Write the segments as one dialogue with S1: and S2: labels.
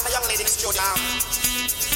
S1: have a young lady in Jordan. Um,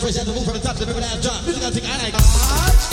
S1: fresh, and the move from the top to the river down drop. Music I think I like.